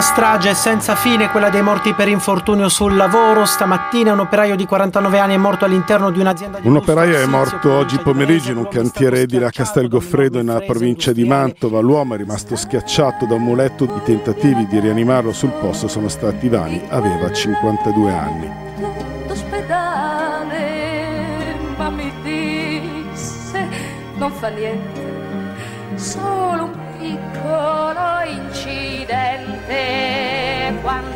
Strage senza fine, quella dei morti per infortunio sul lavoro. Stamattina un operaio di 49 anni è morto all'interno di un'azienda di Un operaio è morto oggi pomeriggio in un cantiere edile a Castel Goffredo nella provincia di Mantova. L'uomo è rimasto schiacciato da un muletto. I tentativi di rianimarlo sul posto sono stati vani. Aveva 52 anni. D'ospedale, ma mi disse, non fa niente, solo un piccolo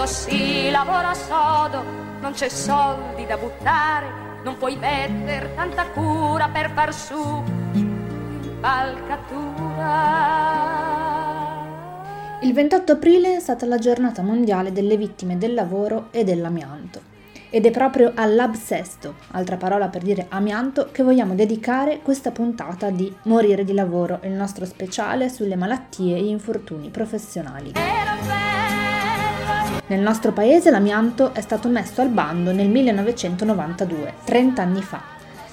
Quando si lavora sodo non c'è soldi da buttare, non puoi mettere tanta cura per far su impalcatura. Il 28 aprile è stata la giornata mondiale delle vittime del lavoro e dell'amianto. Ed è proprio all'absesto, altra parola per dire amianto, che vogliamo dedicare questa puntata di Morire di lavoro, il nostro speciale sulle malattie e infortuni professionali. Nel nostro paese l'amianto è stato messo al bando nel 1992, 30 anni fa,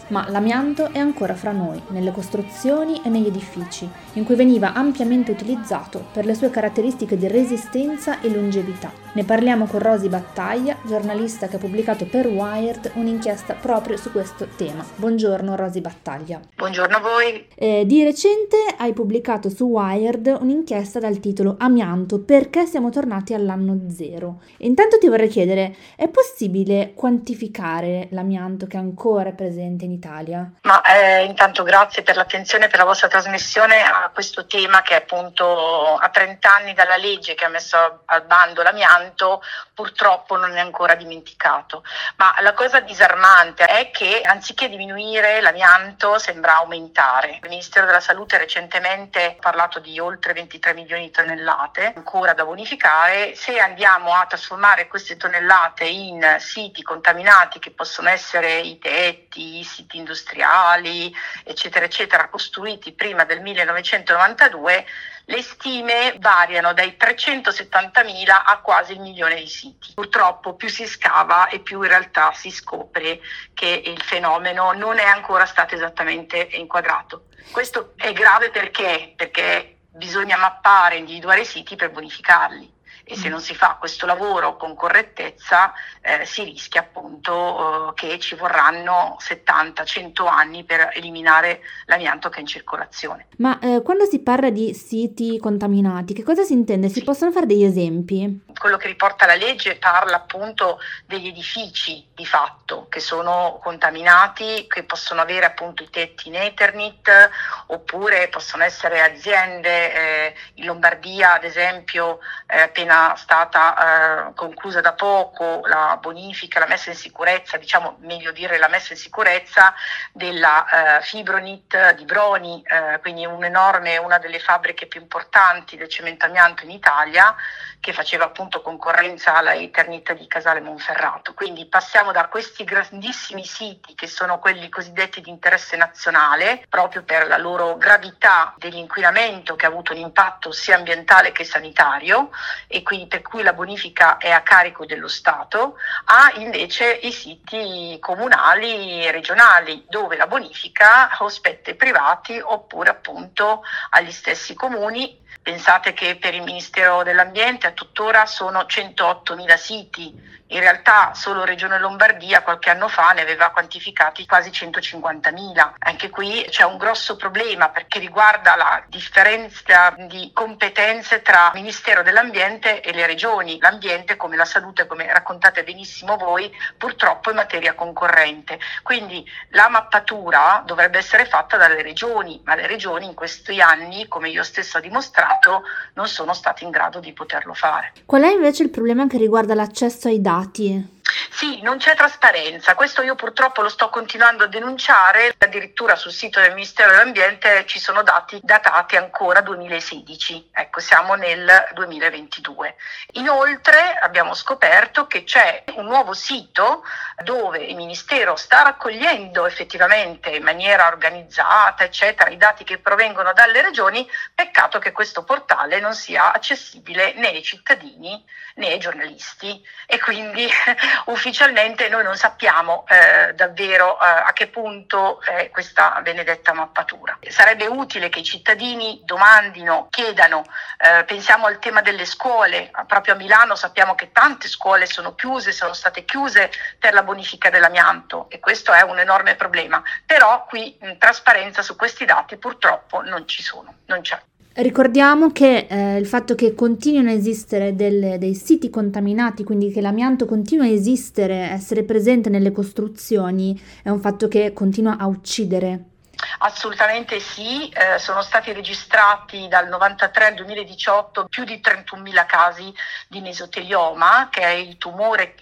ma l'amianto è ancora fra noi, nelle costruzioni e negli edifici, in cui veniva ampiamente utilizzato per le sue caratteristiche di resistenza e longevità. Ne parliamo con Rosy Battaglia, giornalista che ha pubblicato per Wired un'inchiesta proprio su questo tema. Buongiorno Rosy Battaglia. Buongiorno a voi. Eh, di recente hai pubblicato su Wired un'inchiesta dal titolo Amianto, perché siamo tornati all'anno zero. E intanto ti vorrei chiedere, è possibile quantificare l'amianto che ancora è presente in Italia? Ma eh, intanto grazie per l'attenzione e per la vostra trasmissione a questo tema che appunto a 30 anni dalla legge che ha messo al bando l'amianto purtroppo non è ancora dimenticato. Ma la cosa disarmante è che anziché diminuire l'amianto sembra aumentare. Il Ministero della Salute recentemente ha parlato di oltre 23 milioni di tonnellate ancora da bonificare. Se andiamo a trasformare queste tonnellate in siti contaminati che possono essere i tetti, i siti industriali, eccetera, eccetera, costruiti prima del 1992, le stime variano dai 370.000 a quasi il milione di siti. Purtroppo più si scava e più in realtà si scopre che il fenomeno non è ancora stato esattamente inquadrato. Questo è grave perché? Perché bisogna mappare individuare i siti per bonificarli e se non si fa questo lavoro con correttezza eh, si rischia appunto eh, che ci vorranno 70-100 anni per eliminare l'amianto che è in circolazione. Ma eh, quando si parla di siti contaminati, che cosa si intende? Si sì. possono fare degli esempi? Quello che riporta la legge parla appunto degli edifici di fatto che sono contaminati, che possono avere appunto i tetti in Eternit oppure possono essere aziende eh, in Lombardia ad esempio appena stata eh, conclusa da poco la bonifica, la messa in sicurezza, diciamo meglio dire la messa in sicurezza della eh, Fibronit di Broni, eh, quindi un enorme, una delle fabbriche più importanti del cemento amianto in Italia, che faceva appunto concorrenza alla Eternit di Casale Monferrato. Quindi passiamo da questi grandissimi siti che sono quelli cosiddetti di interesse nazionale, proprio per la loro gravità dell'inquinamento che ha avuto un impatto sia ambientale che sanitario e quindi per cui la bonifica è a carico dello Stato, a invece i siti comunali e regionali dove la bonifica spetta ai privati oppure appunto agli stessi comuni. Pensate che per il Ministero dell'Ambiente a tuttora sono 108.000 siti, in realtà solo Regione Lombardia qualche anno fa ne aveva quantificati quasi 150.000. Anche qui c'è un grosso problema perché riguarda la differenza di competenze tra Ministero dell'Ambiente e le regioni. L'ambiente, come la salute, come raccontate benissimo voi, purtroppo è materia concorrente. Quindi la mappatura dovrebbe essere fatta dalle regioni, ma le regioni in questi anni, come io stesso ho dimostrato, non sono state in grado di poterlo fare. Qual è invece il problema che riguarda l'accesso ai dati? gratie. Sì, non c'è trasparenza, questo io purtroppo lo sto continuando a denunciare, addirittura sul sito del Ministero dell'Ambiente ci sono dati datati ancora 2016, ecco siamo nel 2022. Inoltre abbiamo scoperto che c'è un nuovo sito dove il Ministero sta raccogliendo effettivamente in maniera organizzata, eccetera, i dati che provengono dalle regioni, peccato che questo portale non sia accessibile né ai cittadini né ai giornalisti. E quindi ufficialmente noi non sappiamo eh, davvero eh, a che punto è questa benedetta mappatura. Sarebbe utile che i cittadini domandino, chiedano, eh, pensiamo al tema delle scuole, proprio a Milano sappiamo che tante scuole sono chiuse, sono state chiuse per la bonifica dell'amianto e questo è un enorme problema, però qui mh, trasparenza su questi dati purtroppo non ci sono, non c'è. Ricordiamo che eh, il fatto che continuino a esistere delle, dei siti contaminati, quindi che l'amianto continua a esistere, essere presente nelle costruzioni, è un fatto che continua a uccidere Assolutamente sì, eh, sono stati registrati dal 93 al 2018 più di 31.000 casi di mesotelioma, che è il tumore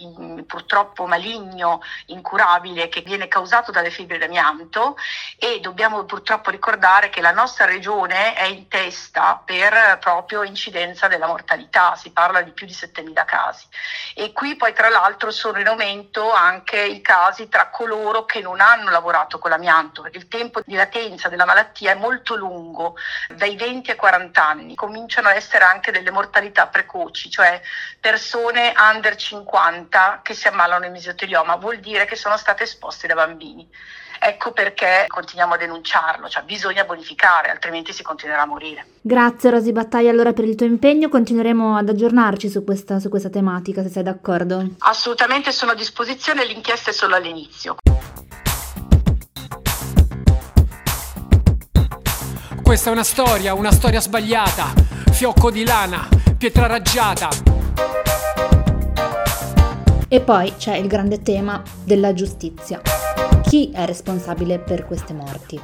purtroppo maligno, incurabile, che viene causato dalle fibre d'amianto e dobbiamo purtroppo ricordare che la nostra regione è in testa per proprio incidenza della mortalità, si parla di più di 7.000 casi. E qui poi tra l'altro sono in aumento anche i casi tra coloro che non hanno lavorato con l'amianto, perché il tempo di latenza della malattia è molto lungo, dai 20 ai 40 anni. Cominciano a essere anche delle mortalità precoci, cioè persone under 50 che si ammalano di mesotelioma, vuol dire che sono state esposte da bambini. Ecco perché continuiamo a denunciarlo, cioè bisogna bonificare, altrimenti si continuerà a morire. Grazie Rosy Battaglia allora per il tuo impegno, continueremo ad aggiornarci su questa, su questa tematica se sei d'accordo. Assolutamente sono a disposizione, l'inchiesta è solo all'inizio. Questa è una storia, una storia sbagliata. Fiocco di lana, pietra raggiata. E poi c'è il grande tema della giustizia. Chi è responsabile per queste morti?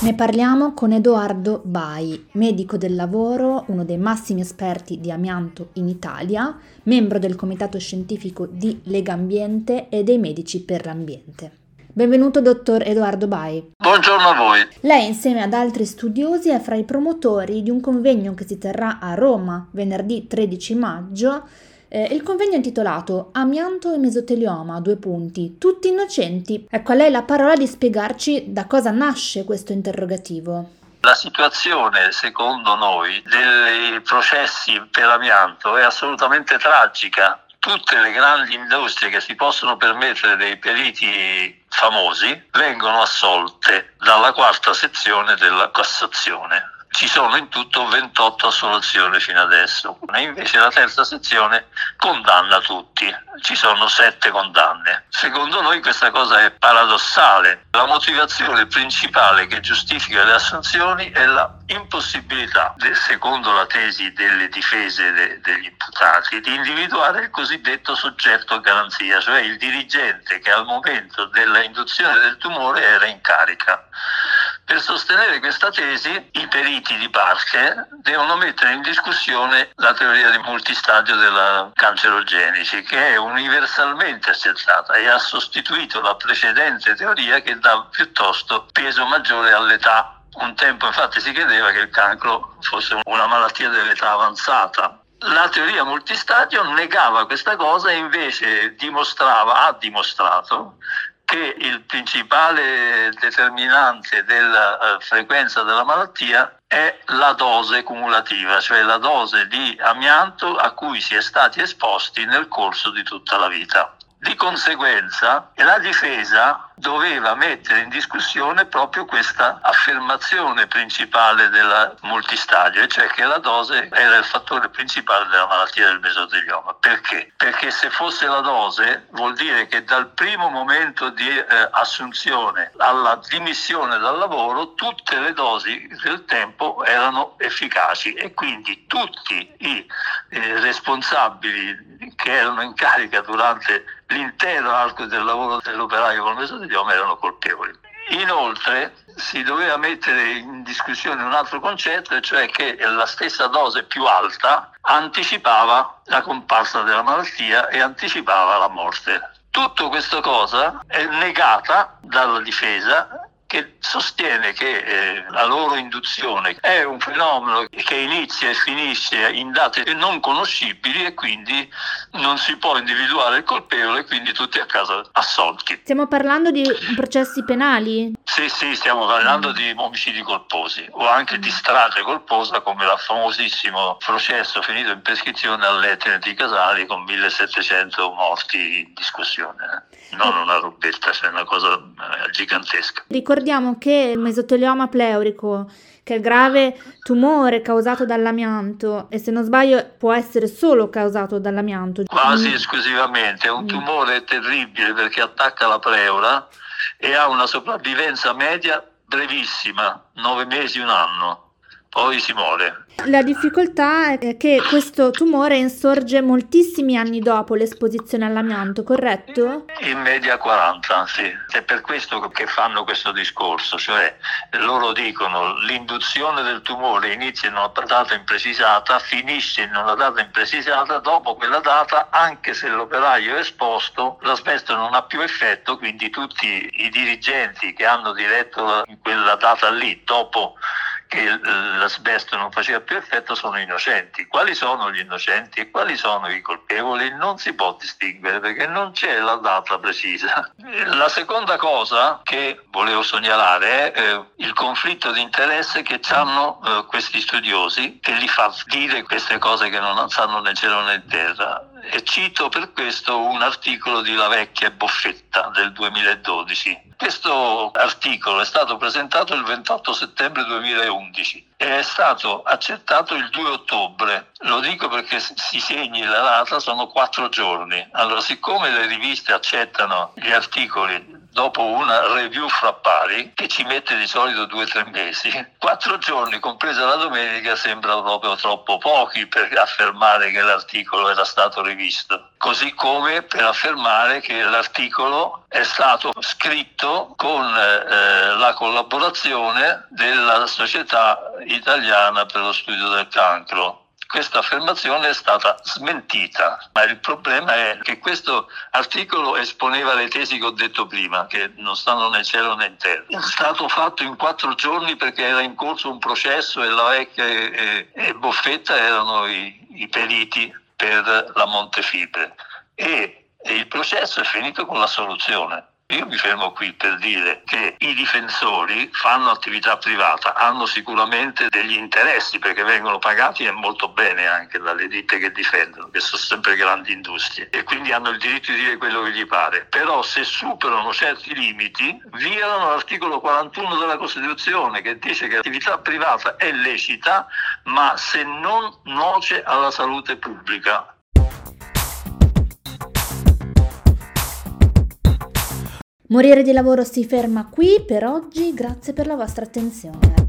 Ne parliamo con Edoardo Bai, medico del lavoro, uno dei massimi esperti di amianto in Italia, membro del comitato scientifico di Lega Ambiente e dei Medici per l'Ambiente. Benvenuto dottor Edoardo Bai. Buongiorno a voi. Lei insieme ad altri studiosi è fra i promotori di un convegno che si terrà a Roma venerdì 13 maggio. Eh, il convegno è intitolato Amianto e mesotelioma, due punti, tutti innocenti. Ecco a lei la parola di spiegarci da cosa nasce questo interrogativo. La situazione, secondo noi, dei processi per amianto è assolutamente tragica tutte le grandi industrie che si possono permettere dei periti famosi vengono assolte dalla quarta sezione della Cassazione ci sono in tutto 28 assoluzioni fino adesso, e invece la terza sezione condanna tutti, ci sono sette condanne. Secondo noi questa cosa è paradossale. La motivazione principale che giustifica le assunzioni è la impossibilità, secondo la tesi delle difese de, degli imputati, di individuare il cosiddetto soggetto garanzia, cioè il dirigente che al momento dell'induzione del tumore era in carica. Per sostenere questa tesi, i periti di parte devono mettere in discussione la teoria di multistadio della cancerogenici, che è universalmente accettata e ha sostituito la precedente teoria che dà piuttosto peso maggiore all'età. Un tempo infatti si credeva che il cancro fosse una malattia dell'età avanzata, la teoria multistadio negava questa cosa e invece dimostrava, ha dimostrato che il principale determinante della uh, frequenza della malattia è la dose cumulativa, cioè la dose di amianto a cui si è stati esposti nel corso di tutta la vita. Di conseguenza la difesa doveva mettere in discussione proprio questa affermazione principale del multistadio, cioè che la dose era il fattore principale della malattia del mesotelioma. Perché? Perché se fosse la dose vuol dire che dal primo momento di eh, assunzione alla dimissione dal lavoro tutte le dosi del tempo erano efficaci e quindi tutti i eh, responsabili che erano in carica durante l'intero arco del lavoro dell'operaio col mesotelioma erano colpevoli. Inoltre si doveva mettere in discussione un altro concetto, cioè che la stessa dose più alta anticipava la comparsa della malattia e anticipava la morte. Tutta questa cosa è negata dalla difesa che sostiene che eh, la loro induzione è un fenomeno che inizia e finisce in date non conoscibili e quindi non si può individuare il colpevole, quindi tutti a casa assolti. Stiamo parlando di processi penali? Sì, sì, stiamo parlando di omicidi colposi o anche di strage colposa come il famosissimo processo finito in prescrizione all'Etene di Casali con 1700 morti in discussione. Non una robetta, cioè una cosa eh, gigantesca. Ricordiamo che il mesotelioma pleurico che è il grave tumore causato dall'amianto e se non sbaglio può essere solo causato dall'amianto. Quasi esclusivamente, è un mm. tumore terribile perché attacca la pleura e ha una sopravvivenza media brevissima, nove mesi, un anno poi si muore. La difficoltà è che questo tumore insorge moltissimi anni dopo l'esposizione all'amianto, corretto? In media 40, sì. È per questo che fanno questo discorso, cioè loro dicono l'induzione del tumore inizia in una data imprecisata, finisce in una data imprecisata, dopo quella data, anche se l'operaio è esposto, l'asbesto non ha più effetto, quindi tutti i dirigenti che hanno diretto in quella data lì, dopo che l'asbesto non faceva più effetto sono innocenti. Quali sono gli innocenti e quali sono i colpevoli? Non si può distinguere perché non c'è la data precisa. La seconda cosa che volevo segnalare è eh, il conflitto di interesse che hanno eh, questi studiosi che li fa dire queste cose che non sanno né cielo né terra. E cito per questo un articolo di La Vecchia Boffetta del 2012 questo articolo è stato presentato il 28 settembre 2011 e è stato accettato il 2 ottobre. Lo dico perché si segni la data, sono quattro giorni. Allora, siccome le riviste accettano gli articoli dopo una review fra pari, che ci mette di solito due o tre mesi, quattro giorni, compresa la domenica, sembra proprio troppo pochi per affermare che l'articolo era stato rivisto. Così come per affermare che l'articolo è stato scritto con eh, la collaborazione della Società Italiana per lo Studio del Cancro questa affermazione è stata smentita, ma il problema è che questo articolo esponeva le tesi che ho detto prima, che non stanno né cielo né in terra. È stato fatto in quattro giorni perché era in corso un processo e la vecchia e, e Boffetta erano i, i periti per la Montefibre e, e il processo è finito con l'assoluzione. Io mi fermo qui per dire che i difensori fanno attività privata, hanno sicuramente degli interessi perché vengono pagati e molto bene anche dalle ditte che difendono, che sono sempre grandi industrie e quindi hanno il diritto di dire quello che gli pare. Però se superano certi limiti, violano l'articolo 41 della Costituzione che dice che l'attività privata è lecita, ma se non nuoce alla salute pubblica. Morire di lavoro si ferma qui per oggi, grazie per la vostra attenzione.